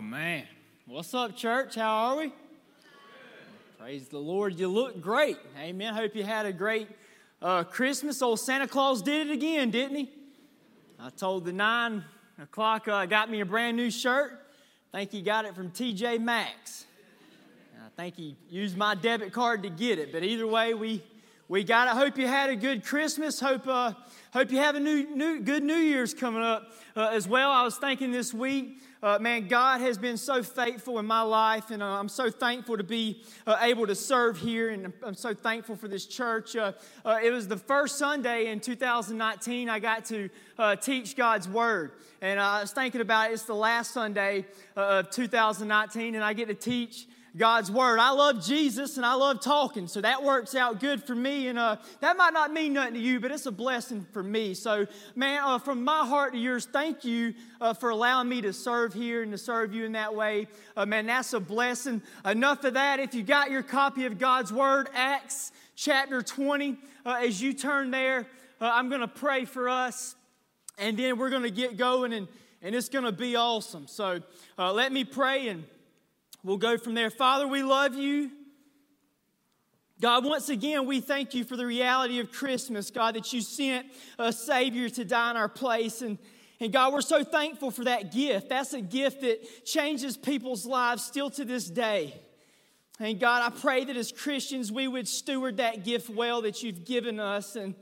Oh, man. What's up, church? How are we? Praise the Lord. You look great. Amen. Hope you had a great uh, Christmas. Old Santa Claus did it again, didn't he? I told the nine o'clock, uh, got me a brand new shirt. think he got it from TJ Maxx. I think he used my debit card to get it. But either way, we, we got it. Hope you had a good Christmas. Hope, uh, hope you have a new, new, good New Year's coming up uh, as well. I was thinking this week, uh, man, God has been so faithful in my life, and uh, I'm so thankful to be uh, able to serve here, and I'm so thankful for this church. Uh, it was the first Sunday in 2019 I got to teach God's Word, and I was thinking about it. It's the last Sunday of 2019, and I get to teach God's word. I love Jesus and I love talking, so that works out good for me. And uh, that might not mean nothing to you, but it's a blessing for me. So, man, uh, from my heart to yours, thank you uh, for allowing me to serve here and to serve you in that way. Uh, man, that's a blessing. Enough of that. If you got your copy of God's word, Acts chapter 20, uh, as you turn there, uh, I'm going to pray for us, and then we're going to get going, and, and it's going to be awesome. So, let me pray and We'll go from there. Father, we love you. God, once again, we thank you for the reality of Christmas, God, that you sent a Savior to die in our place. And, and God, we're so thankful for that gift. That's a gift that changes people's lives still to this day. And God, I pray that as Christians, we would steward that gift well that you've given us. And,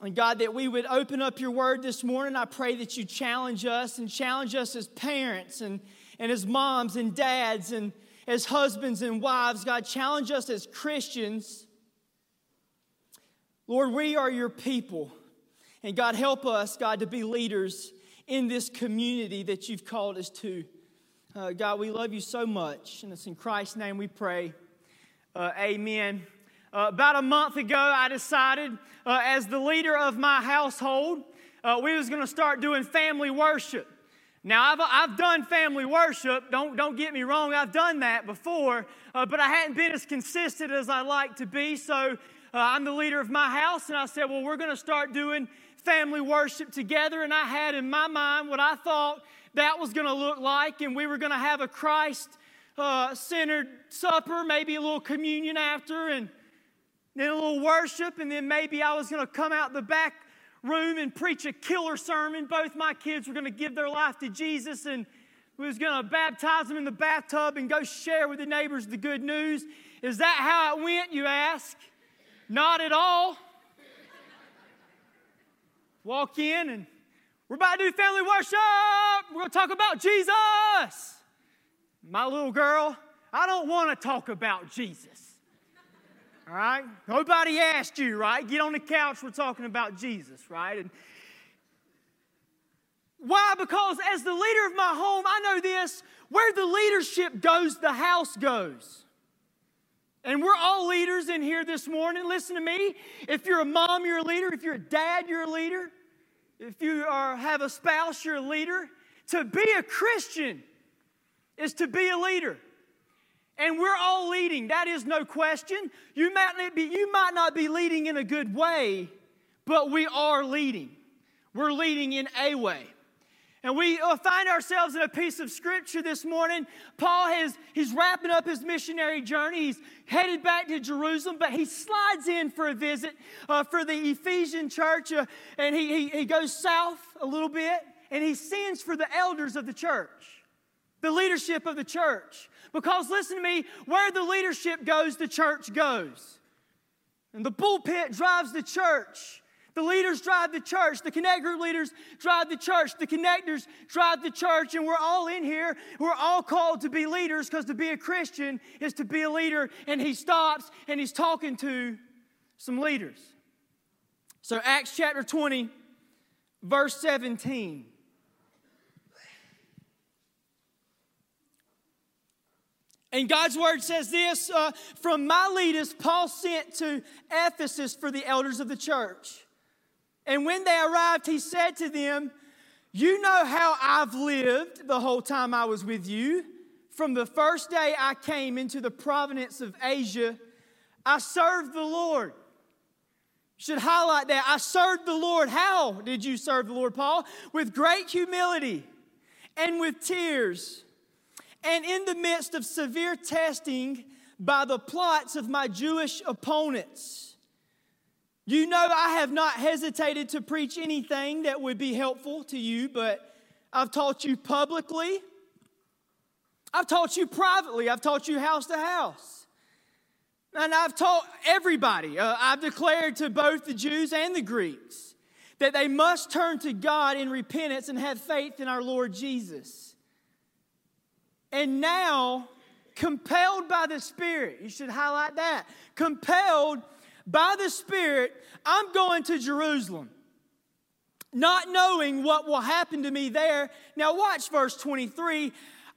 and God, that we would open up your word this morning. I pray that you challenge us and challenge us as parents and and as moms and dads and as husbands and wives, God, challenge us as Christians. Lord, we are your people. And God, help us, God, to be leaders in this community that you've called us to. Uh, God, we love you so much. And it's in Christ's name we pray. Uh, amen. Uh, about a month ago, I decided, uh, as the leader of my household, uh, we was going to start doing family worship. Now, I've, I've done family worship. Don't, don't get me wrong, I've done that before, uh, but I hadn't been as consistent as I like to be. So uh, I'm the leader of my house, and I said, Well, we're going to start doing family worship together. And I had in my mind what I thought that was going to look like, and we were going to have a Christ uh, centered supper, maybe a little communion after, and then a little worship, and then maybe I was going to come out the back room and preach a killer sermon. Both my kids were going to give their life to Jesus and we was going to baptize them in the bathtub and go share with the neighbors the good news. Is that how it went, you ask? Not at all. Walk in and we're about to do family worship. We're going to talk about Jesus. My little girl, I don't want to talk about Jesus. All right? Nobody asked you, right? Get on the couch, we're talking about Jesus, right? And why? Because as the leader of my home, I know this where the leadership goes, the house goes. And we're all leaders in here this morning. Listen to me. If you're a mom, you're a leader. If you're a dad, you're a leader. If you are, have a spouse, you're a leader. To be a Christian is to be a leader. And we're all leading, that is no question. You might, not be, you might not be leading in a good way, but we are leading. We're leading in a way. And we uh, find ourselves in a piece of scripture this morning. Paul has, he's wrapping up his missionary journey. He's headed back to Jerusalem, but he slides in for a visit uh, for the Ephesian church. Uh, and he, he, he goes south a little bit and he sends for the elders of the church, the leadership of the church. Because listen to me, where the leadership goes, the church goes. And the pulpit drives the church. The leaders drive the church. The connect group leaders drive the church. The connectors drive the church. And we're all in here. We're all called to be leaders because to be a Christian is to be a leader. And he stops and he's talking to some leaders. So, Acts chapter 20, verse 17. And God's word says this uh, from leaders, Paul sent to Ephesus for the elders of the church. And when they arrived, he said to them, You know how I've lived the whole time I was with you. From the first day I came into the province of Asia, I served the Lord. Should highlight that. I served the Lord. How did you serve the Lord, Paul? With great humility and with tears and in the midst of severe testing by the plots of my Jewish opponents. You know, I have not hesitated to preach anything that would be helpful to you, but I've taught you publicly, I've taught you privately, I've taught you house to house. And I've taught everybody, uh, I've declared to both the Jews and the Greeks that they must turn to God in repentance and have faith in our Lord Jesus. And now, compelled by the Spirit, you should highlight that. Compelled by the Spirit, I'm going to Jerusalem, not knowing what will happen to me there. Now, watch verse 23.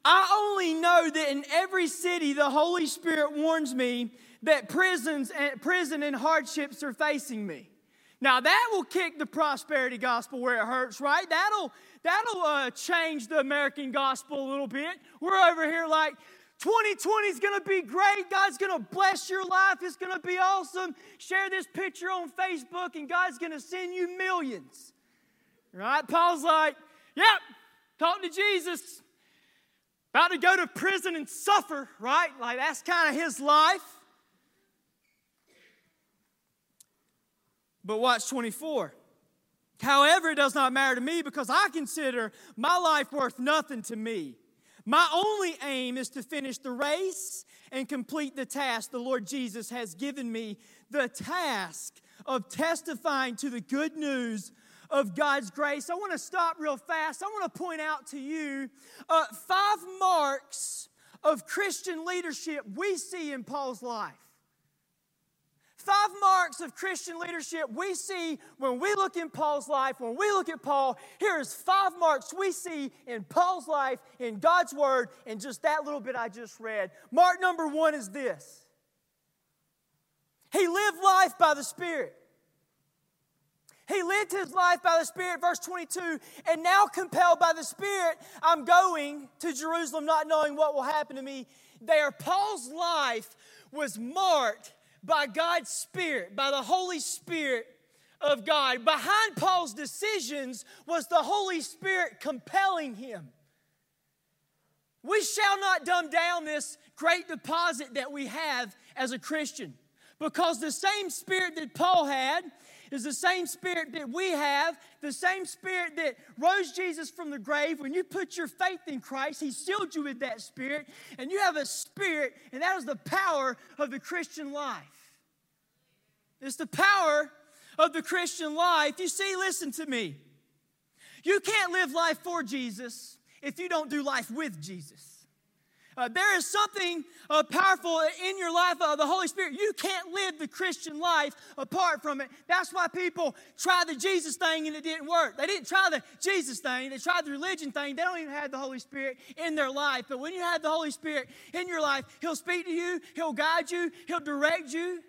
I only know that in every city the Holy Spirit warns me that prisons and prison and hardships are facing me. Now that will kick the prosperity gospel where it hurts, right? That'll that'll uh, change the American gospel a little bit. We're over here like 2020 is going to be great. God's going to bless your life. It's going to be awesome. Share this picture on Facebook, and God's going to send you millions. Right? Paul's like, "Yep, talking to Jesus." About to go to prison and suffer, right? Like that's kind of his life. But watch 24. However, it does not matter to me because I consider my life worth nothing to me. My only aim is to finish the race and complete the task the Lord Jesus has given me the task of testifying to the good news of God's grace. I want to stop real fast. I want to point out to you uh, five marks of Christian leadership we see in Paul's life. Five marks of Christian leadership we see when we look in Paul's life, when we look at Paul. Here's five marks we see in Paul's life, in God's Word, in just that little bit I just read. Mark number one is this He lived life by the Spirit. He lived his life by the Spirit, verse 22, and now compelled by the Spirit, I'm going to Jerusalem not knowing what will happen to me there. Paul's life was marked by God's Spirit, by the Holy Spirit of God. Behind Paul's decisions was the Holy Spirit compelling him. We shall not dumb down this great deposit that we have as a Christian because the same Spirit that Paul had is the same spirit that we have, the same spirit that rose Jesus from the grave. When you put your faith in Christ, He sealed you with that spirit, and you have a spirit, and that is the power of the Christian life. It's the power of the Christian life. You see, listen to me. You can't live life for Jesus if you don't do life with Jesus. Uh, there is something uh, powerful in your life of uh, the Holy Spirit. You can't live the Christian life apart from it. That's why people try the Jesus thing and it didn't work. They didn't try the Jesus thing, they tried the religion thing. They don't even have the Holy Spirit in their life. But when you have the Holy Spirit in your life, He'll speak to you, He'll guide you, He'll direct you,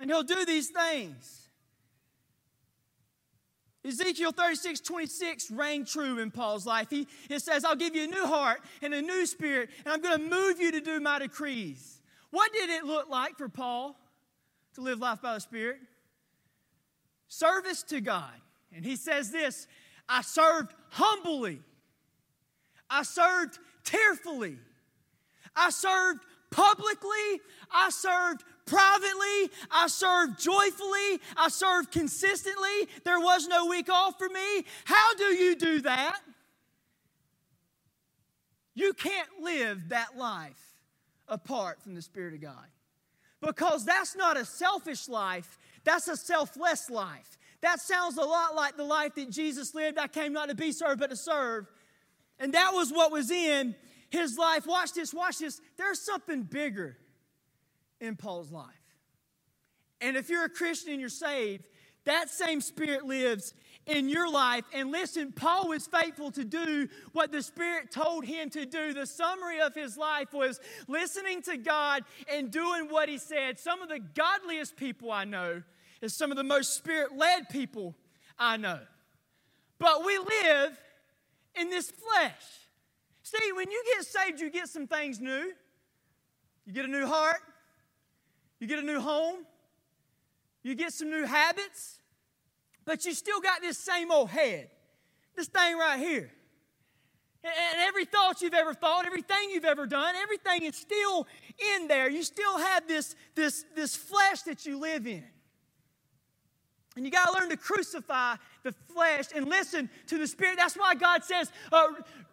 and He'll do these things. Ezekiel 36, 26 rang true in Paul's life. He, it says, I'll give you a new heart and a new spirit, and I'm going to move you to do my decrees. What did it look like for Paul to live life by the Spirit? Service to God. And he says this I served humbly, I served tearfully, I served publicly, I served privately, I served joyfully, I served consistently. There was no week off for me. How do you do that? You can't live that life apart from the Spirit of God. Because that's not a selfish life, that's a selfless life. That sounds a lot like the life that Jesus lived. I came not to be served, but to serve. And that was what was in his life. Watch this, watch this. There's something bigger in Paul's life. And if you're a Christian and you're saved, that same spirit lives in your life. And listen, Paul was faithful to do what the Spirit told him to do. The summary of his life was listening to God and doing what he said. Some of the godliest people I know is some of the most spirit led people I know. But we live in this flesh. See, when you get saved, you get some things new. You get a new heart, you get a new home, you get some new habits, but you still got this same old head, this thing right here. And every thought you've ever thought, everything you've ever done, everything is still in there. You still have this, this, this flesh that you live in. And you got to learn to crucify the flesh and listen to the Spirit. That's why God says, uh,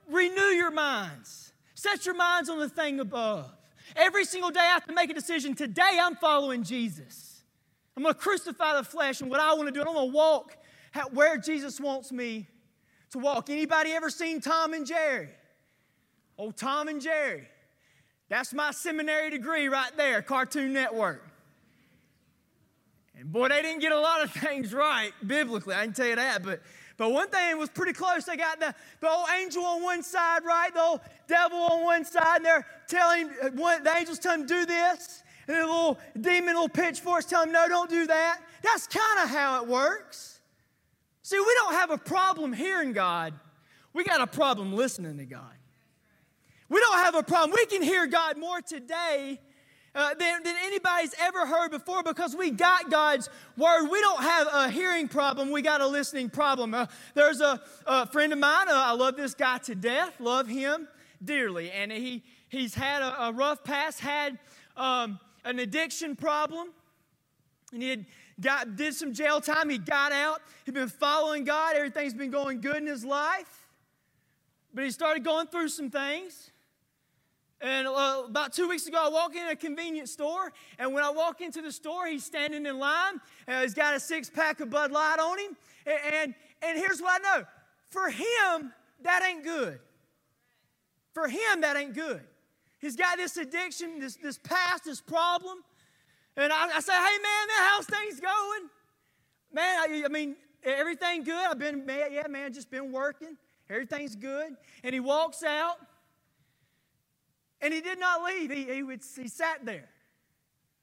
renew your minds, set your minds on the thing above. Every single day, I have to make a decision. Today, I'm following Jesus. I'm going to crucify the flesh and what I want to do. I'm going to walk where Jesus wants me to walk. Anybody ever seen Tom and Jerry? Oh, Tom and Jerry. That's my seminary degree right there, Cartoon Network. And boy, they didn't get a lot of things right biblically, I can tell you that. But, but one thing was pretty close. They got the, the old angel on one side, right? The old devil on one side, and they're telling one, the angels tell him do this, and the little demon, little pitchforks tell him, no, don't do that. That's kind of how it works. See, we don't have a problem hearing God. We got a problem listening to God. We don't have a problem. We can hear God more today uh, than, than anybody's ever heard before because we got God's word. We don't have a hearing problem, we got a listening problem. Uh, there's a, a, friend of mine, uh, I love this guy to death, love him dearly. And he, he's had a, a rough past, had um, an addiction problem, and he had got, did some jail time. He got out, he'd been following God, everything's been going good in his life. But he started going through some things. And uh, about two weeks ago, I walk in a convenience store, and when I walk into the store, he's standing in line. Uh, he's got a six pack of Bud Light on him. And, and, and here's what I know for him, that ain't good. For him, that ain't good. He's got this addiction, this, this past, this problem. And I, I say, hey, man, man, how's things going? Man, I, I mean, everything good? I've been, man, yeah, man, just been working. Everything's good. And he walks out. And he did not leave. He, he, would, he sat there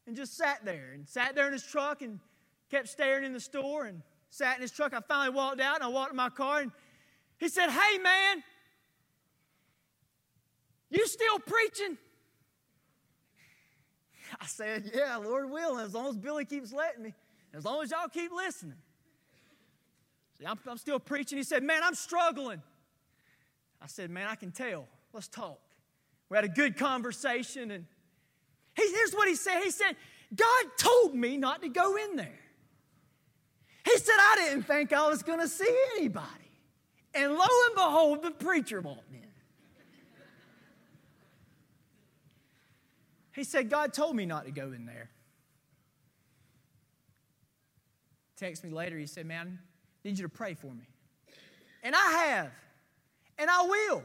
and just sat there and sat there in his truck and kept staring in the store and sat in his truck. I finally walked out and I walked to my car and he said, Hey, man, you still preaching? I said, Yeah, Lord will, as long as Billy keeps letting me, as long as y'all keep listening. See, I'm, I'm still preaching. He said, Man, I'm struggling. I said, Man, I can tell. Let's talk. We had a good conversation, and he, here's what he said He said, God told me not to go in there. He said, I didn't think I was going to see anybody. And lo and behold, the preacher walked in. He said, God told me not to go in there. Text me later, he said, Man, I need you to pray for me. And I have, and I will.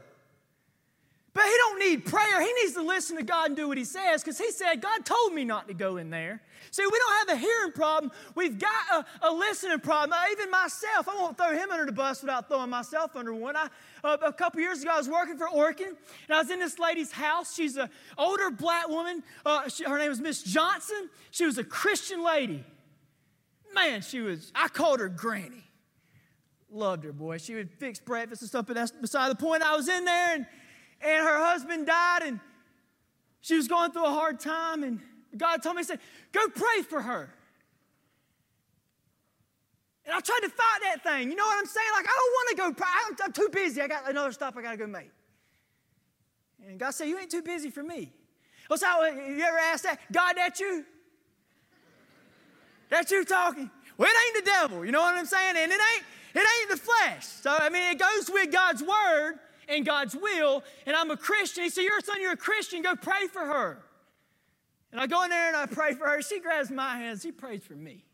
But he don't need prayer. He needs to listen to God and do what he says because he said, God told me not to go in there. See, we don't have a hearing problem. We've got a, a listening problem. Even myself, I won't throw him under the bus without throwing myself under one. I, uh, a couple years ago, I was working for Orkin, and I was in this lady's house. She's an older black woman. Uh, she, her name was Miss Johnson. She was a Christian lady. Man, she was, I called her Granny. Loved her, boy. She would fix breakfast and stuff, but that's beside the point. I was in there, and and her husband died and she was going through a hard time and God told me, He said, go pray for her. And I tried to fight that thing. You know what I'm saying? Like, I don't want to go pray. I'm, I'm too busy. I got another stuff I got to go make. And God said, You ain't too busy for me. What's oh, how you ever asked that? God, that you? That's you talking. Well, it ain't the devil. You know what I'm saying? And it ain't, it ain't the flesh. So I mean it goes with God's word and God's will, and I'm a Christian. He said, You're a son, you're a Christian, go pray for her. And I go in there and I pray for her. She grabs my hands, she prays for me.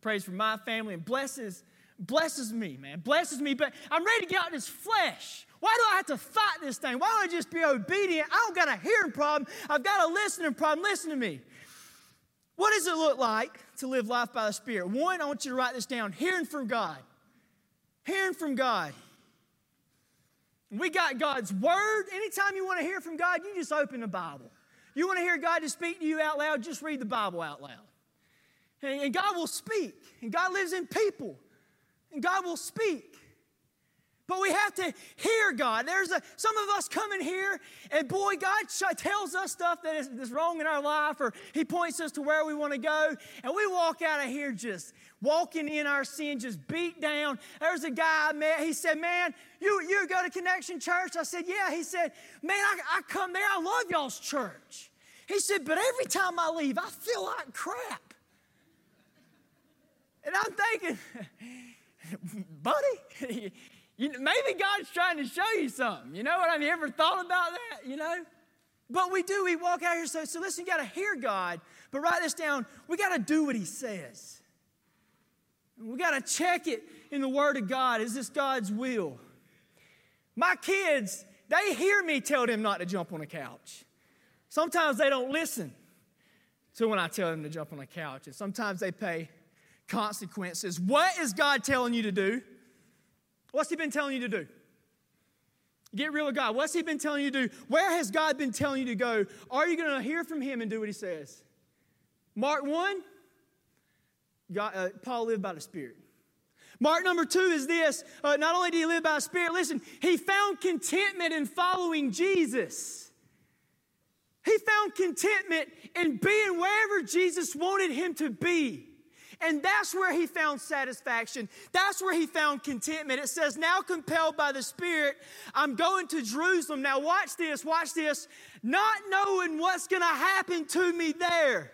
Prays for my family and blesses, blesses me, man. Blesses me. But I'm ready to get out of this flesh. Why do I have to fight this thing? Why don't I just be obedient? I don't got a hearing problem. I've got a listening problem. Listen to me. What does it look like to live life by the Spirit? One, I want you to write this down hearing from God. Hearing from God. We got God's word. Anytime you want to hear from God, you just open the Bible. You want to hear God to speak to you out loud, just read the Bible out loud. And God will speak. And God lives in people. And God will speak. But we have to hear God. There's a, some of us come in here, and boy, God tells us stuff that is, is wrong in our life, or He points us to where we want to go, and we walk out of here just walking in our sin, just beat down. There's a guy I met. He said, "Man, you you go to Connection Church?" I said, "Yeah." He said, "Man, I, I come there. I love y'all's church." He said, "But every time I leave, I feel like crap." And I'm thinking, buddy. You, maybe God's trying to show you something. You know what I? You ever thought about that? You know? But we do. We walk out here. So, so listen, you got to hear God. But write this down. We got to do what He says. We got to check it in the Word of God. Is this God's will? My kids, they hear me tell them not to jump on a couch. Sometimes they don't listen to when I tell them to jump on a couch. And sometimes they pay consequences. What is God telling you to do? What's He been telling you to do? Get real with God. What's He been telling you to do? Where has God been telling you to go? Are you going to hear from Him and do what He says? Mark 1, God, uh, Paul lived by the Spirit. Mark number two is this uh, not only did he live by the Spirit, listen, he found contentment in following Jesus. He found contentment in being wherever Jesus wanted him to be. And that's where he found satisfaction. That's where he found contentment. It says, Now compelled by the Spirit, I'm going to Jerusalem. Now, watch this, watch this. Not knowing what's going to happen to me there.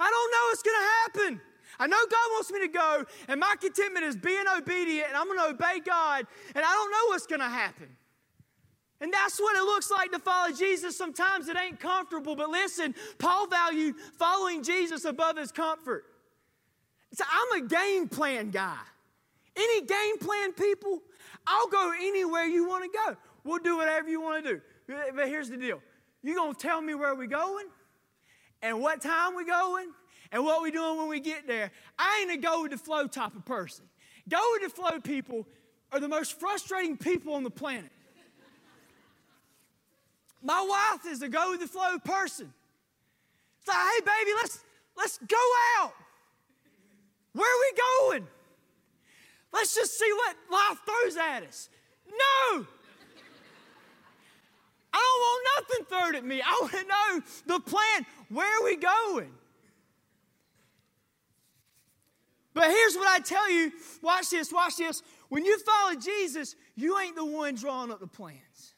I don't know what's going to happen. I know God wants me to go, and my contentment is being obedient, and I'm going to obey God, and I don't know what's going to happen. And that's what it looks like to follow Jesus. Sometimes it ain't comfortable, but listen, Paul valued following Jesus above his comfort. So I'm a game plan guy. Any game plan people, I'll go anywhere you want to go. We'll do whatever you want to do. But here's the deal. You're going to tell me where we're going and what time we're going and what we're doing when we get there. I ain't a go with the flow type of person. Go with the flow people are the most frustrating people on the planet. My wife is a go with the flow person. It's like, hey baby, let's let's go out. We going? Let's just see what life throws at us. No! I don't want nothing thrown at me. I want to know the plan. Where are we going? But here's what I tell you watch this, watch this. When you follow Jesus, you ain't the one drawing up the plans.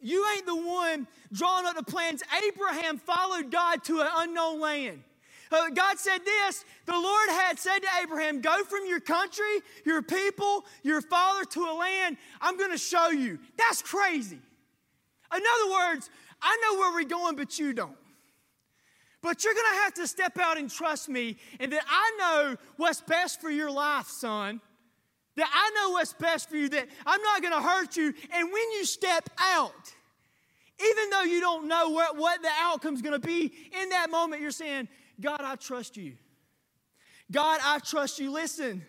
You ain't the one drawing up the plans. Abraham followed God to an unknown land. Uh, God said this the Lord had said to Abraham, Go from your country, your people, your father to a land I'm going to show you. That's crazy. In other words, I know where we're going, but you don't. But you're going to have to step out and trust me, and that I know what's best for your life, son. That I know what's best for you, that I'm not going to hurt you. And when you step out, even though you don't know what, what the outcome's going to be, in that moment you're saying, God, I trust you. God, I trust you. Listen,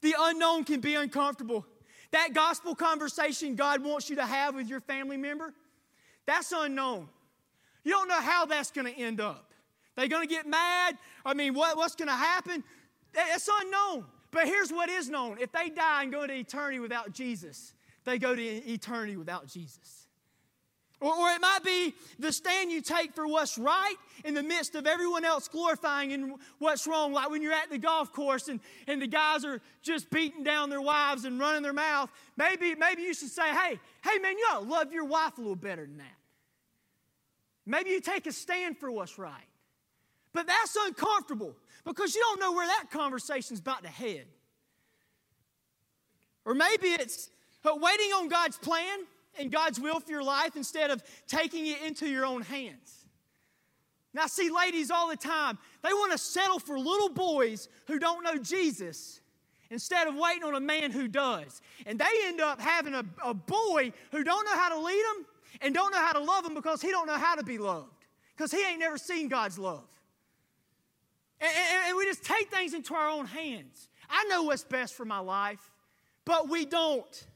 the unknown can be uncomfortable. That gospel conversation God wants you to have with your family member, that's unknown. You don't know how that's going to end up. They're going to get mad. I mean, what, what's going to happen? It's unknown. But here's what is known if they die and go to eternity without Jesus, they go to eternity without Jesus. Or, or it might be the stand you take for what's right in the midst of everyone else glorifying in what's wrong. Like when you're at the golf course and, and the guys are just beating down their wives and running their mouth. Maybe, maybe you should say, hey, hey man, you ought to love your wife a little better than that. Maybe you take a stand for what's right. But that's uncomfortable because you don't know where that conversation's about to head. Or maybe it's uh, waiting on God's plan and God's will for your life instead of taking it into your own hands. Now, I see ladies all the time, they want to settle for little boys who don't know Jesus instead of waiting on a man who does. And they end up having a, a boy who don't know how to lead them and don't know how to love them because he don't know how to be loved because he ain't never seen God's love. And, and, and we just take things into our own hands. I know what's best for my life, but we don't.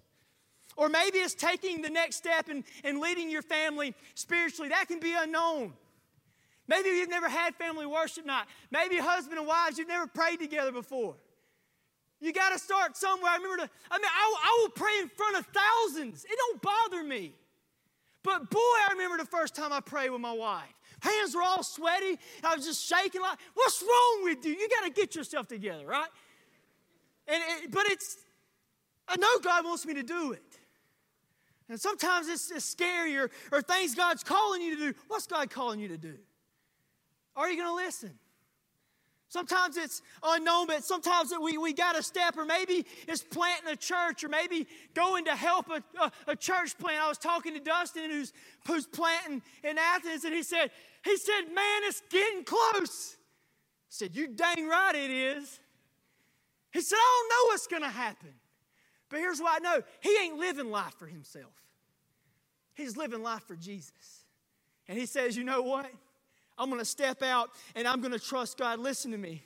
Or maybe it's taking the next step and, and leading your family spiritually. That can be unknown. Maybe you've never had family worship night. Maybe husband and wives, you've never prayed together before. You got to start somewhere. I remember, the, I mean, I, I will pray in front of thousands. It don't bother me. But boy, I remember the first time I prayed with my wife. Hands were all sweaty. I was just shaking like, what's wrong with you? You got to get yourself together, right? And it, but it's, I know God wants me to do it. And sometimes it's, it's scary or, or things God's calling you to do. What's God calling you to do? Are you going to listen? Sometimes it's unknown, but sometimes we, we got a step, or maybe it's planting a church, or maybe going to help a, a, a, church plant. I was talking to Dustin, who's, who's planting in Athens, and he said, he said, man, it's getting close. I said, you dang right it is. He said, I don't know what's going to happen. But here's what I know he ain't living life for himself, he's living life for Jesus. And he says, you know what? I'm going to step out and I'm going to trust God. Listen to me.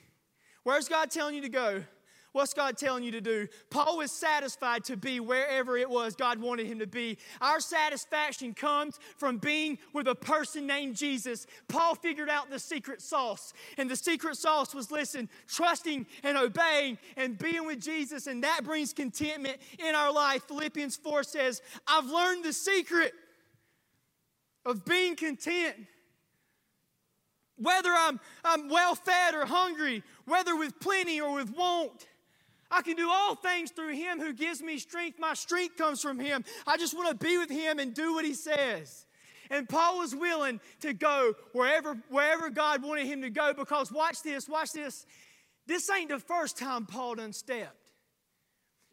Where's God telling you to go? What's God telling you to do? Paul was satisfied to be wherever it was God wanted him to be. Our satisfaction comes from being with a person named Jesus. Paul figured out the secret sauce. And the secret sauce was listen, trusting and obeying and being with Jesus. And that brings contentment in our life. Philippians 4 says, I've learned the secret of being content whether I'm, I'm well fed or hungry, whether with plenty or with want. I can do all things through him who gives me strength. My strength comes from him. I just want to be with him and do what he says. And Paul was willing to go wherever, wherever God wanted him to go because watch this, watch this. This ain't the first time Paul done stepped.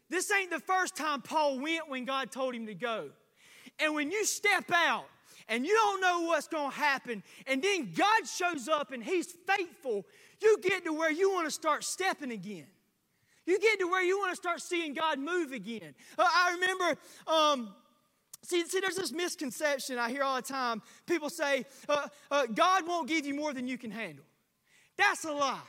This ain't the first time Paul went when God told him to go. And when you step out, and you don't know what's going to happen, and then God shows up and He's faithful, you get to where you want to start stepping again. You get to where you want to start seeing God move again. Uh, I remember. Um, See, see, there's this misconception I hear all the time. People say, uh, uh, God won't give you more than you can handle. That's a lie.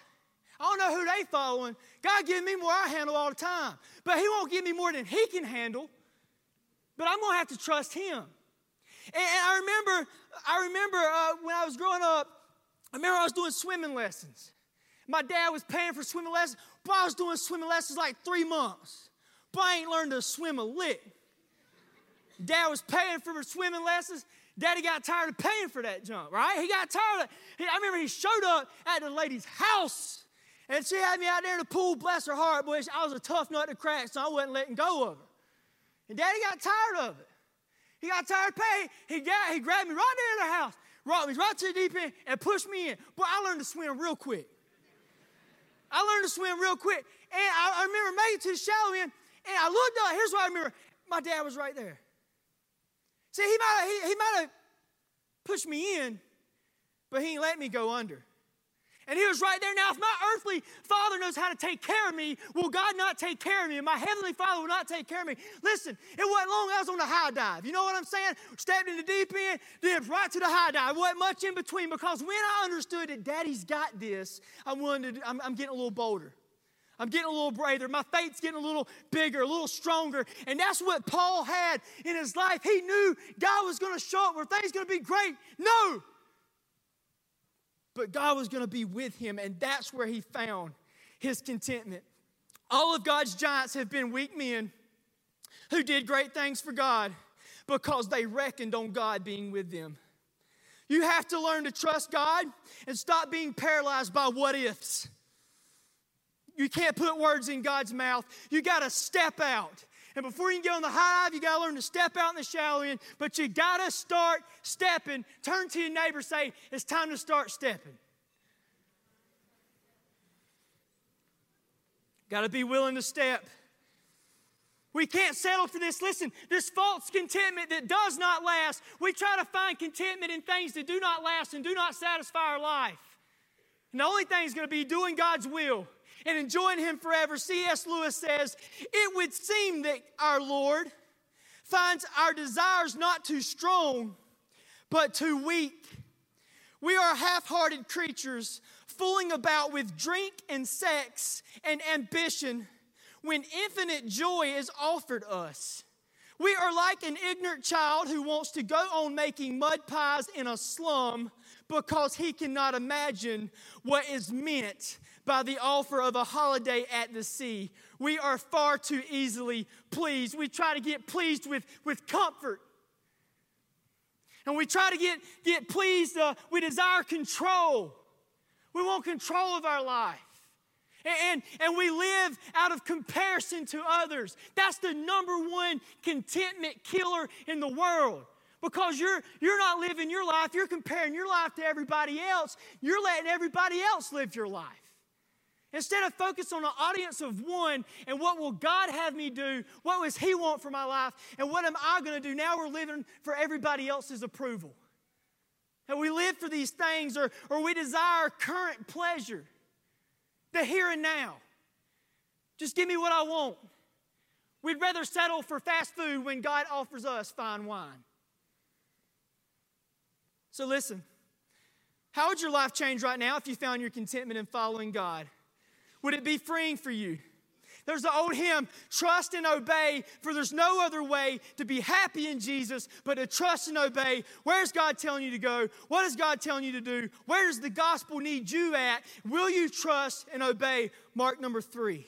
I don't know who they following. God give me more I handle all the time. But He won't give me more than He can handle. But I'm going to have to trust Him. And, and I remember, I remember uh, when I was growing up, I remember I was doing swimming lessons. My dad was paying for swimming lessons. But I was doing swimming lessons like three months. But I ain't learned to swim a lick. Dad was paying for her swimming lessons. Daddy got tired of paying for that junk, right? He got tired of it. I remember he showed up at the lady's house and she had me out there in the pool, bless her heart, boy. I was a tough nut to crack, so I wasn't letting go of her. And Daddy got tired of it. He got tired of paying. He, got, he grabbed me right there in the house, brought me right to the deep end, and pushed me in. Boy, I learned to swim real quick. I learned to swim real quick. And I, I remember making to the shallow end, and I looked up. Here's what I remember my dad was right there. See, he might he, he might have pushed me in, but he ain't let me go under. And he was right there. Now, if my earthly father knows how to take care of me, will God not take care of me? And my heavenly father will not take care of me. Listen, it wasn't long I was on the high dive. You know what I'm saying? Stepped in the deep end, dipped right to the high dive. Wasn't much in between because when I understood that daddy's got this, I'm willing to, I'm, I'm getting a little bolder. I'm getting a little braver. My faith's getting a little bigger, a little stronger. And that's what Paul had in his life. He knew God was going to show up where things going to be great. No, but God was going to be with him, and that's where he found his contentment. All of God's giants have been weak men who did great things for God because they reckoned on God being with them. You have to learn to trust God and stop being paralyzed by what ifs. You can't put words in God's mouth. You got to step out. And before you can get on the high dive, you got to learn to step out in the shallow end. But you got to start stepping. Turn to your neighbor, say, It's time to start stepping. Got to be willing to step. We can't settle for this. Listen, this false contentment that does not last. We try to find contentment in things that do not last and do not satisfy our life. And the only thing is going to be doing God's will and enjoying Him forever. C.S. Lewis says, It would seem that our Lord finds our desires not too strong, but too weak. We are half hearted creatures fooling about with drink and sex and ambition when infinite joy is offered us. We are like an ignorant child who wants to go on making mud pies in a slum because he cannot imagine what is meant by the offer of a holiday at the sea. We are far too easily pleased. We try to get pleased with, with comfort. And we try to get, get pleased, uh, we desire control. We want control of our life. And, and we live out of comparison to others. That's the number one contentment killer in the world. Because you're, you're not living your life, you're comparing your life to everybody else. You're letting everybody else live your life. Instead of focus on an audience of one and what will God have me do? What does He want for my life? And what am I going to do? Now we're living for everybody else's approval. And we live for these things or, or we desire current pleasure, the here and now. Just give me what I want. We'd rather settle for fast food when God offers us fine wine. So listen, how would your life change right now if you found your contentment in following God? Would it be freeing for you? There's the old hymn, trust and obey, for there's no other way to be happy in Jesus but to trust and obey. Where's God telling you to go? What is God telling you to do? Where does the gospel need you at? Will you trust and obey? Mark number three.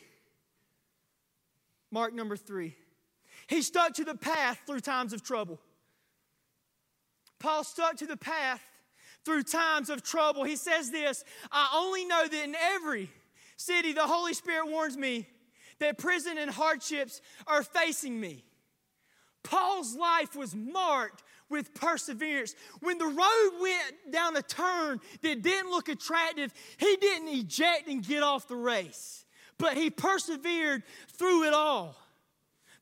Mark number three. He stuck to the path through times of trouble. Paul stuck to the path through times of trouble. He says this I only know that in every city, the Holy Spirit warns me that prison and hardships are facing me. Paul's life was marked with perseverance. When the road went down a turn that didn't look attractive, he didn't eject and get off the race, but he persevered through it all.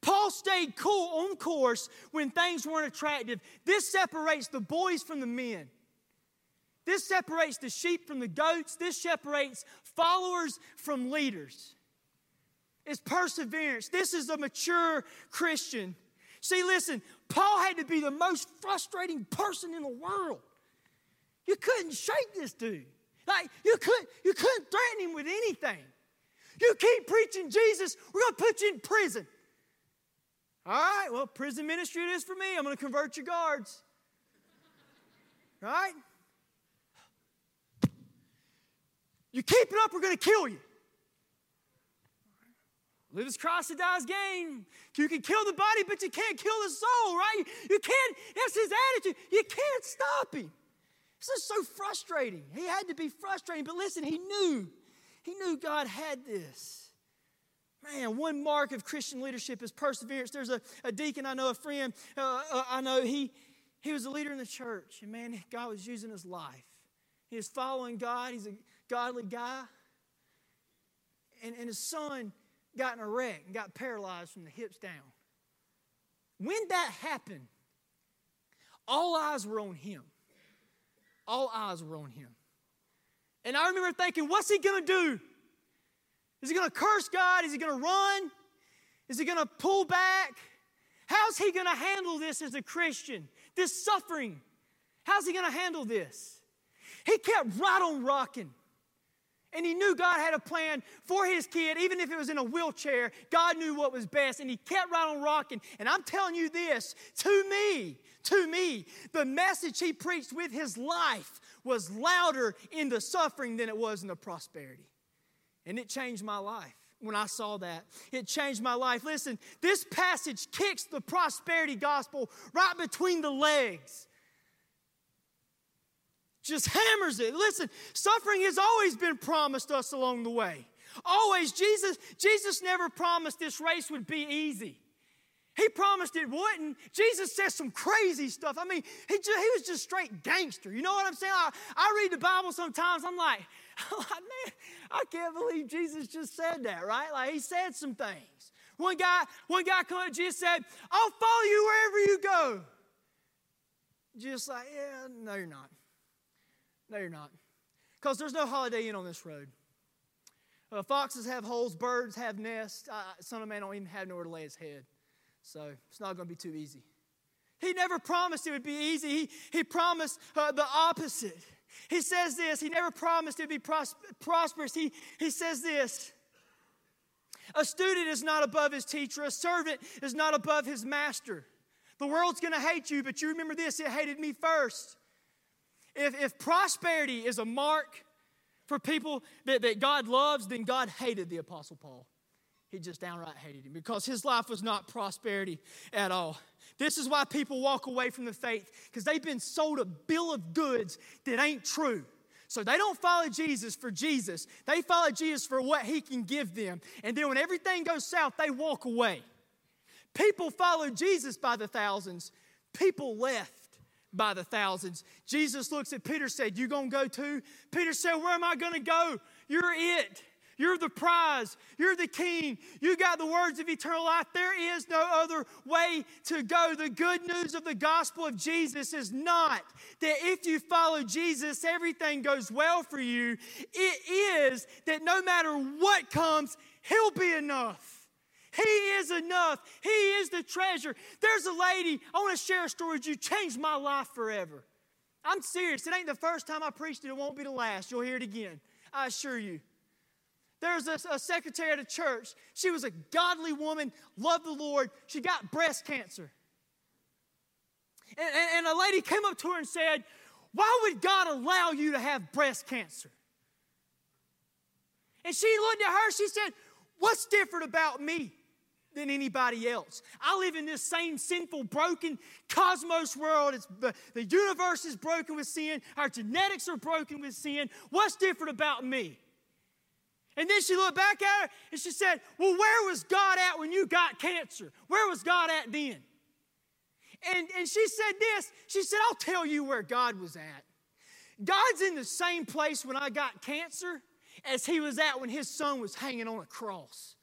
Paul stayed cool on course when things weren't attractive. This separates the boys from the men. This separates the sheep from the goats. This separates followers from leaders. It's perseverance. This is a mature Christian. See, listen, Paul had to be the most frustrating person in the world. You couldn't shake this dude. Like you couldn't, you couldn't threaten him with anything. You keep preaching Jesus, we're gonna put you in prison. All right, well, prison ministry it is for me. I'm gonna convert your guards. Right? You keep it up, we're going to kill you. Live as Christ and die as gain. You can kill the body, but you can't kill the soul, right? You can't, that's his attitude. You can't stop him. This is so frustrating. He had to be frustrating, but listen, he knew. He knew God had this. Man, one mark of Christian leadership is perseverance. There's a, a deacon I know, a friend uh, uh, I know, he, he was a leader in the church, and man, God was using his life. He was following God. He's a godly guy. And, and his son got in a wreck and got paralyzed from the hips down. When that happened, all eyes were on him. All eyes were on him. And I remember thinking, what's he gonna do? Is he gonna curse God? Is he gonna run? Is he gonna pull back? How's he gonna handle this as a Christian? This suffering. How's he gonna handle this? He kept right on rocking. And he knew God had a plan for his kid, even if it was in a wheelchair. God knew what was best, and he kept right on rocking. And I'm telling you this to me, to me, the message he preached with his life was louder in the suffering than it was in the prosperity. And it changed my life when I saw that. It changed my life. Listen, this passage kicks the prosperity gospel right between the legs just hammers it. Listen, suffering has always been promised us along the way. Always. Jesus, Jesus never promised this race would be easy. He promised it wouldn't. Jesus says some crazy stuff. I mean, he, just, he was just straight gangster. You know what I'm saying? I, I read the Bible sometimes, I'm like, like, man, I can't believe Jesus just said that, right? Like he said some things. One guy, one guy come Jesus said, I'll follow you wherever you go. Just like, yeah, no, you're not. No, you're not. Because there's no Holiday Inn on this road. Uh, foxes have holes, birds have nests. Uh, son of man don't even have nowhere to lay his head. So it's not going to be too easy. He never promised it would be easy. He, he promised uh, the opposite. He says this. He never promised it would be pros- prosperous. He, he says this A student is not above his teacher, a servant is not above his master. The world's gonna hate you, but you remember this it hated me first. If, if prosperity is a mark for people that, that God loves, then God hated the Apostle Paul. He just downright hated him because his life was not prosperity at all. This is why people walk away from the faith because they've been sold a bill of goods that ain't true. So they don't follow Jesus for Jesus. They follow Jesus for what he can give them. And then when everything goes south, they walk away. People followed Jesus by the thousands. People left by the thousands. Jesus looks at Peter, said, You gonna go too? Peter said, Where am I gonna go? You're it. You're the prize. You're the king. You got the words of eternal life. There is no other way to go. The good news of the gospel of Jesus is not that if you follow Jesus, everything goes well for you. It is that no matter what comes, He'll be enough. He is enough. He is the treasure. There's a lady, I want to share a story with you, changed my life forever. I'm serious. It ain't the first time I preached it, it won't be the last. You'll hear it again. I assure you. There's a, a secretary at a church. She was a godly woman, loved the Lord. She got breast cancer. And, and, and a lady came up to her and said, Why would God allow you to have breast cancer? And she looked at her, she said, What's different about me than anybody else? I live in this same sinful, broken cosmos world. It's, the universe is broken with sin. Our genetics are broken with sin. What's different about me? And then she looked back at her and she said, Well, where was God at when you got cancer? Where was God at then? And, and she said this She said, I'll tell you where God was at. God's in the same place when I got cancer as he was at when his son was hanging on a cross.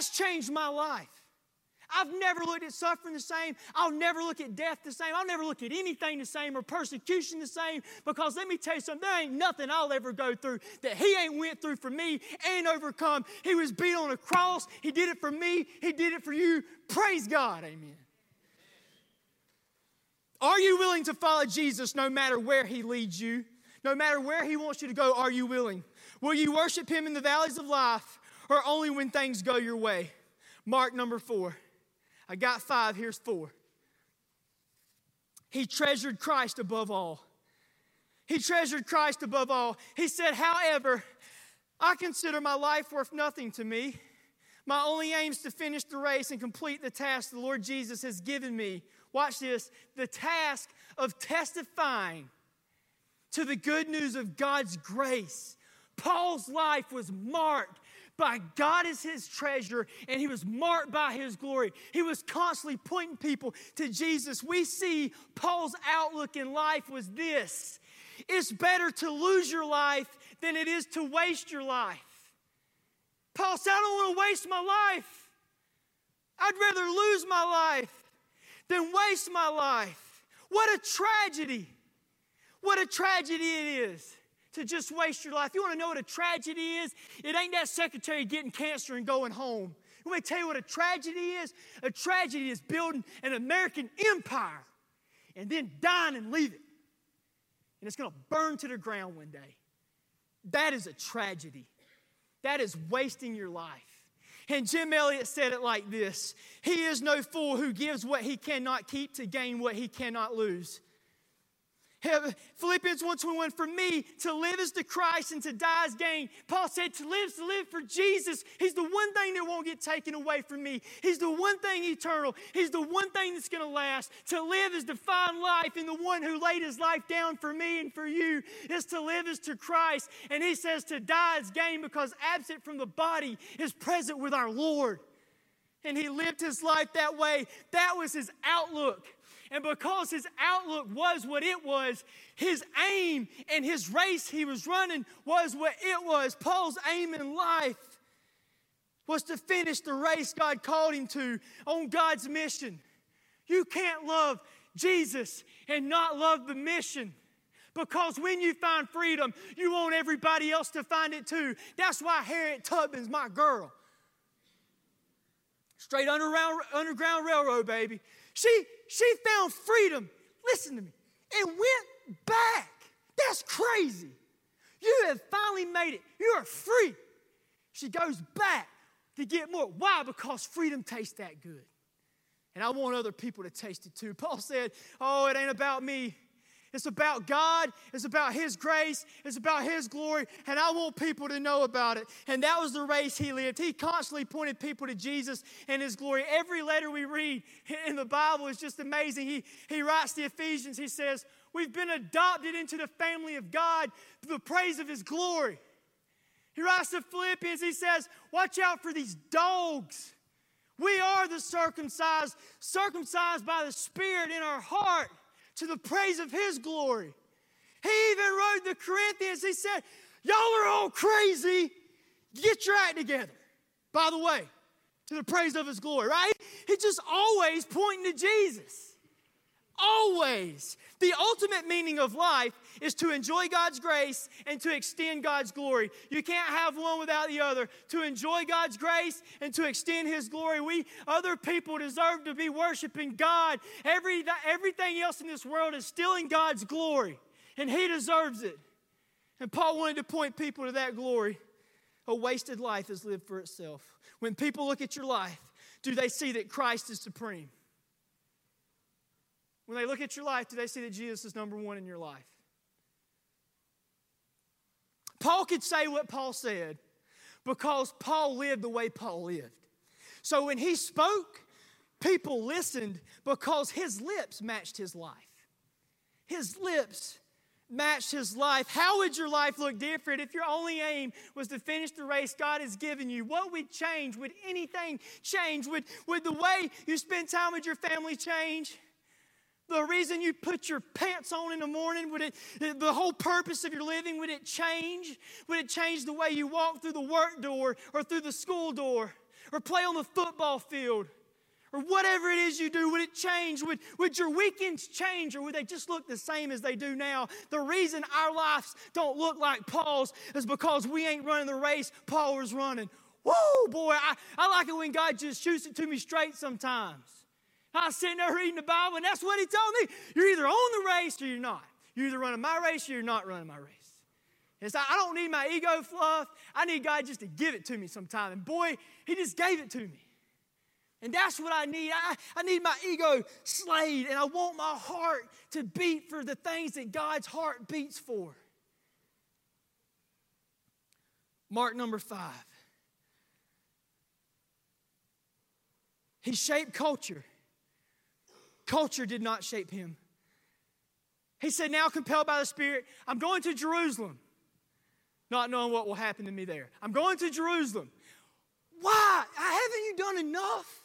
That's changed my life. I've never looked at suffering the same. I'll never look at death the same. I'll never look at anything the same or persecution the same because let me tell you something, there ain't nothing I'll ever go through that he ain't went through for me, ain't overcome. He was beat on a cross. He did it for me. He did it for you. Praise God. Amen. Are you willing to follow Jesus no matter where he leads you? No matter where he wants you to go, are you willing? Will you worship him in the valleys of life or only when things go your way? Mark number four. I got five, here's four. He treasured Christ above all. He treasured Christ above all. He said, However, I consider my life worth nothing to me. My only aim is to finish the race and complete the task the Lord Jesus has given me. Watch this the task of testifying to the good news of God's grace. Paul's life was marked by God as his treasure, and he was marked by his glory. He was constantly pointing people to Jesus. We see Paul's outlook in life was this it's better to lose your life than it is to waste your life. Paul said, I don't want to waste my life. I'd rather lose my life than waste my life. What a tragedy. What a tragedy it is to just waste your life. You want to know what a tragedy is? It ain't that secretary getting cancer and going home. Let me tell you what a tragedy is. A tragedy is building an American empire and then dying and leaving. And it's going to burn to the ground one day. That is a tragedy. That is wasting your life. And Jim Elliot said it like this He is no fool who gives what he cannot keep to gain what he cannot lose. Philippians 1:21 for me to live is to Christ and to die is gain. Paul said to live is to live for Jesus. He's the one thing that won't get taken away from me. He's the one thing eternal. He's the one thing that's going to last. To live is to find life in the one who laid his life down for me and for you. Is to live is to Christ. And he says to die is gain because absent from the body is present with our Lord. And he lived his life that way. That was his outlook. And because his outlook was what it was, his aim and his race he was running was what it was. Paul's aim in life was to finish the race God called him to on God's mission. You can't love Jesus and not love the mission. Because when you find freedom, you want everybody else to find it too. That's why Harriet Tubman's my girl. Straight underground, underground railroad, baby. She, she found freedom, listen to me, and went back. That's crazy. You have finally made it. You are free. She goes back to get more. Why? Because freedom tastes that good. And I want other people to taste it too. Paul said, Oh, it ain't about me. It's about God. It's about His grace. It's about His glory. And I want people to know about it. And that was the race he lived. He constantly pointed people to Jesus and His glory. Every letter we read in the Bible is just amazing. He, he writes the Ephesians, he says, We've been adopted into the family of God the praise of His glory. He writes to Philippians, he says, Watch out for these dogs. We are the circumcised, circumcised by the Spirit in our heart to the praise of His glory. He even wrote the Corinthians, he said, Y'all are all crazy. Get your act together. By the way, to the praise of His glory, right? He's just always pointing to Jesus. Always. The ultimate meaning of life is to enjoy God's grace and to extend God's glory. You can't have one without the other. To enjoy God's grace and to extend His glory. We, other people, deserve to be worshiping God. Every, everything else in this world is stealing God's glory, and He deserves it. And Paul wanted to point people to that glory. A wasted life is lived for itself. When people look at your life, do they see that Christ is supreme? When they look at your life, do they see that Jesus is number one in your life? Paul could say what Paul said because Paul lived the way Paul lived. So when he spoke, people listened because his lips matched his life. His lips matched his life. How would your life look different if your only aim was to finish the race God has given you? What would change? Would anything change? Would, would the way you spend time with your family change? The reason you put your pants on in the morning, would it, the whole purpose of your living, would it change? Would it change the way you walk through the work door or through the school door or play on the football field? Or whatever it is you do, would it change? Would, would your weekends change or would they just look the same as they do now? The reason our lives don't look like Paul's is because we ain't running the race Paul was running. Whoa, boy, I, I like it when God just shoots it to me straight sometimes. I was sitting there reading the Bible, and that's what he told me. You're either on the race or you're not. You're either running my race or you're not running my race. It's like, I don't need my ego fluff. I need God just to give it to me sometime. And boy, he just gave it to me. And that's what I need. I, I need my ego slayed, and I want my heart to beat for the things that God's heart beats for. Mark number five. He shaped culture. Culture did not shape him. He said, Now compelled by the Spirit, I'm going to Jerusalem, not knowing what will happen to me there. I'm going to Jerusalem. Why? Haven't you done enough?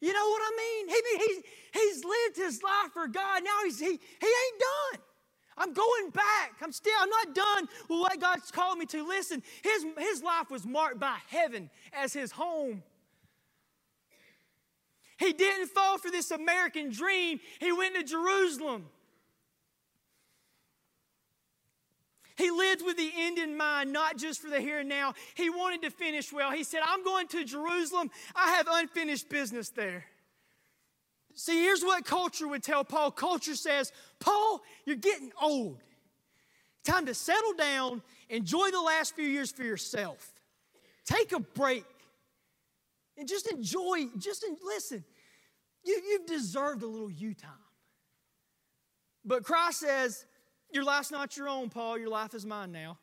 You know what I mean? He, he, he's lived his life for God. Now he's, he, he ain't done. I'm going back. I'm still, I'm not done with what God's called me to. Listen, his, his life was marked by heaven as his home. He didn't fall for this American dream, he went to Jerusalem. He lived with the end in mind, not just for the here and now. He wanted to finish well. He said, I'm going to Jerusalem. I have unfinished business there. See, here's what culture would tell Paul. Culture says, Paul, you're getting old. Time to settle down, enjoy the last few years for yourself. Take a break. And just enjoy, just listen, you, you've deserved a little you time. But Christ says, Your life's not your own, Paul. Your life is mine now.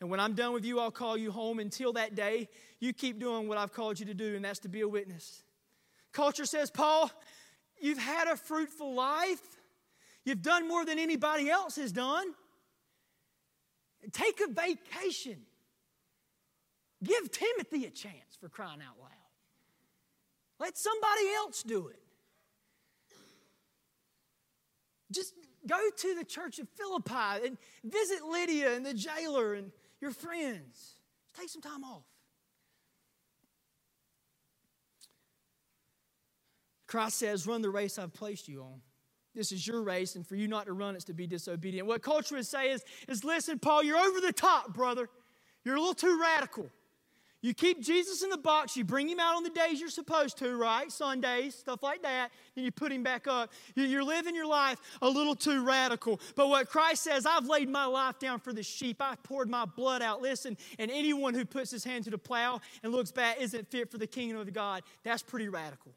And when I'm done with you, I'll call you home. Until that day, you keep doing what I've called you to do, and that's to be a witness. Culture says, Paul, you've had a fruitful life. You've done more than anybody else has done. Take a vacation. Give Timothy a chance for crying out loud. Let somebody else do it. Just go to the church of Philippi and visit Lydia and the jailer and your friends. Take some time off. Christ says, Run the race I've placed you on. This is your race, and for you not to run, it's to be disobedient. What culture would say is, is listen, Paul, you're over the top, brother. You're a little too radical. You keep Jesus in the box, you bring him out on the days you're supposed to, right? Sundays, stuff like that, then you put him back up. You're living your life a little too radical. But what Christ says, I've laid my life down for the sheep, I poured my blood out. Listen, and anyone who puts his hand to the plow and looks back isn't fit for the kingdom of God. That's pretty radical.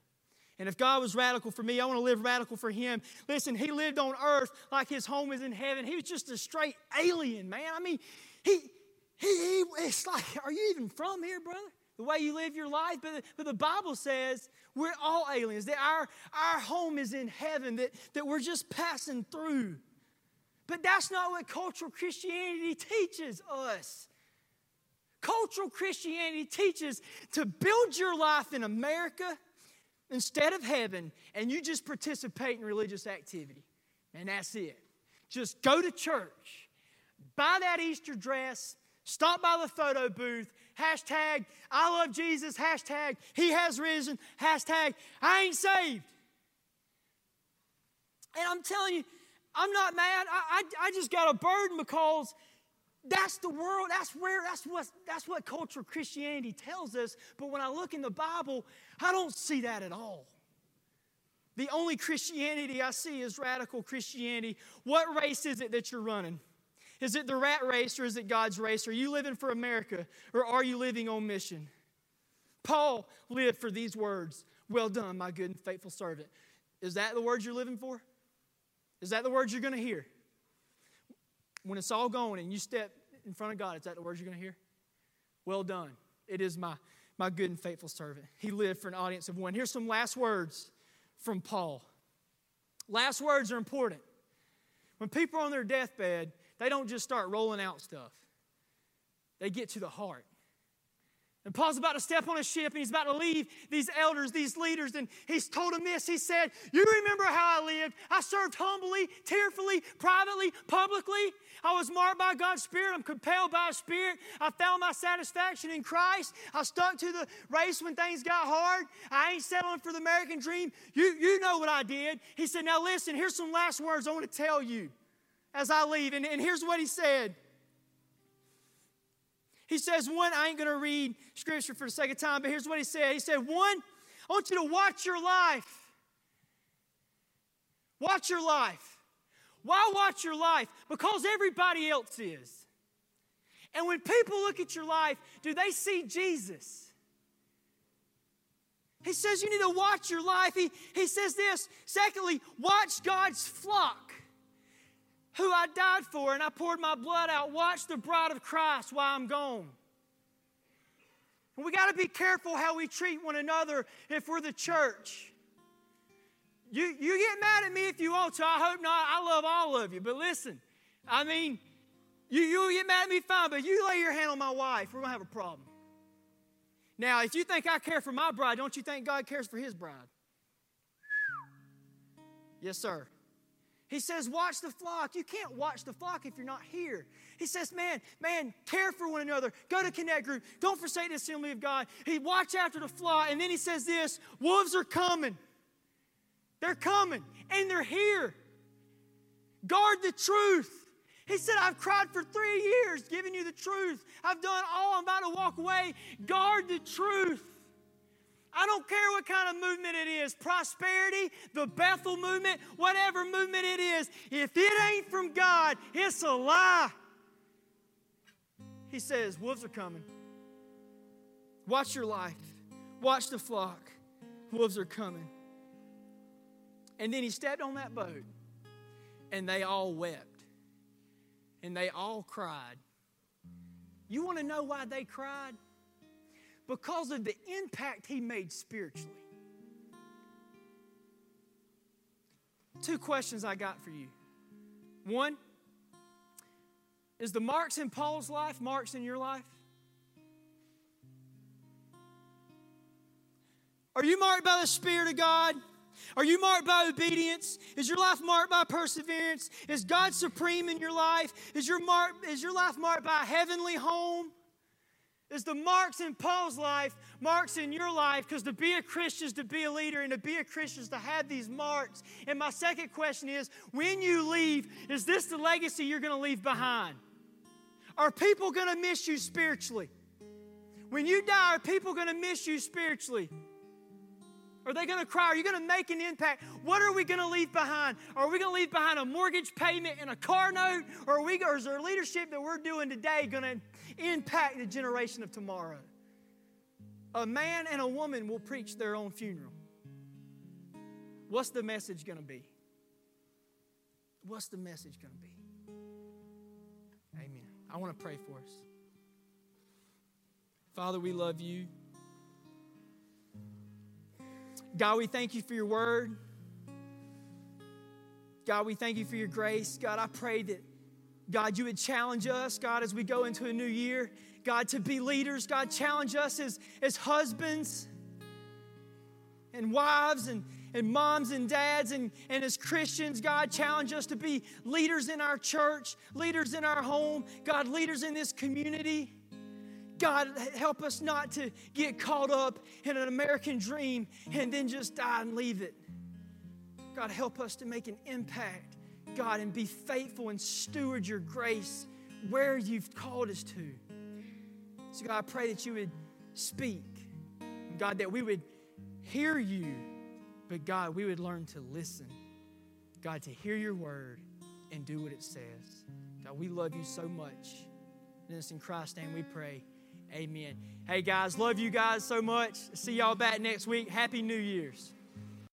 And if God was radical for me, I want to live radical for him. Listen, he lived on earth like his home is in heaven. He was just a straight alien, man. I mean, he, he, he, it's like, are you even from here, brother? The way you live your life. But, but the Bible says we're all aliens, that our, our home is in heaven, that, that we're just passing through. But that's not what cultural Christianity teaches us. Cultural Christianity teaches to build your life in America instead of heaven, and you just participate in religious activity. And that's it. Just go to church, buy that Easter dress, Stop by the photo booth. Hashtag, I love Jesus. Hashtag, He has risen. Hashtag, I ain't saved. And I'm telling you, I'm not mad. I, I, I just got a burden because that's the world. That's where, that's what, that's what cultural Christianity tells us. But when I look in the Bible, I don't see that at all. The only Christianity I see is radical Christianity. What race is it that you're running? Is it the rat race or is it God's race? Are you living for America or are you living on mission? Paul lived for these words Well done, my good and faithful servant. Is that the words you're living for? Is that the words you're going to hear? When it's all gone and you step in front of God, is that the words you're going to hear? Well done. It is my, my good and faithful servant. He lived for an audience of one. Here's some last words from Paul. Last words are important. When people are on their deathbed, they don't just start rolling out stuff, they get to the heart. And Paul's about to step on a ship and he's about to leave these elders, these leaders, and he's told them this. He said, You remember how I lived? I served humbly, tearfully, privately, publicly. I was marked by God's Spirit. I'm compelled by His Spirit. I found my satisfaction in Christ. I stuck to the race when things got hard. I ain't settling for the American dream. You, you know what I did. He said, Now listen, here's some last words I want to tell you as I leave. And, and here's what he said. He says, one, I ain't going to read scripture for the second time, but here's what he said. He said, one, I want you to watch your life. Watch your life. Why watch your life? Because everybody else is. And when people look at your life, do they see Jesus? He says you need to watch your life. He, he says this. Secondly, watch God's flock who I died for and I poured my blood out. Watch the bride of Christ while I'm gone. And we got to be careful how we treat one another if we're the church. You, you get mad at me if you want to. I hope not. I love all of you. But listen, I mean, you, you get mad at me, fine, but you lay your hand on my wife, we're going to have a problem. Now, if you think I care for my bride, don't you think God cares for his bride? Yes, sir. He says, watch the flock. You can't watch the flock if you're not here. He says, man, man, care for one another. Go to Connect Group. Don't forsake the assembly of God. He watch after the flock. And then he says this, wolves are coming. They're coming and they're here. Guard the truth. He said, I've cried for three years, giving you the truth. I've done all. I'm about to walk away. Guard the truth. I don't care what kind of movement it is prosperity, the Bethel movement, whatever movement it is. If it ain't from God, it's a lie. He says, Wolves are coming. Watch your life, watch the flock. Wolves are coming. And then he stepped on that boat, and they all wept, and they all cried. You want to know why they cried? Because of the impact he made spiritually. Two questions I got for you. One, is the marks in Paul's life marks in your life? Are you marked by the Spirit of God? Are you marked by obedience? Is your life marked by perseverance? Is God supreme in your life? Is your, mark, is your life marked by a heavenly home? Is the marks in Paul's life, marks in your life, because to be a Christian is to be a leader, and to be a Christian is to have these marks. And my second question is when you leave, is this the legacy you're going to leave behind? Are people going to miss you spiritually? When you die, are people going to miss you spiritually? Are they going to cry? Are you going to make an impact? What are we going to leave behind? Are we going to leave behind a mortgage payment and a car note? Or, we, or is there leadership that we're doing today going to impact the generation of tomorrow? A man and a woman will preach their own funeral. What's the message going to be? What's the message going to be? Amen. I want to pray for us. Father, we love you. God, we thank you for your word. God, we thank you for your grace. God, I pray that, God, you would challenge us, God, as we go into a new year. God, to be leaders. God, challenge us as, as husbands and wives and, and moms and dads and, and as Christians, God, challenge us to be leaders in our church, leaders in our home, God, leaders in this community. God, help us not to get caught up in an American dream and then just die and leave it. God, help us to make an impact, God, and be faithful and steward your grace where you've called us to. So, God, I pray that you would speak. God, that we would hear you, but God, we would learn to listen. God, to hear your word and do what it says. God, we love you so much. And it's in Christ's name we pray. Amen. Hey, guys, love you guys so much. See y'all back next week. Happy New Year's.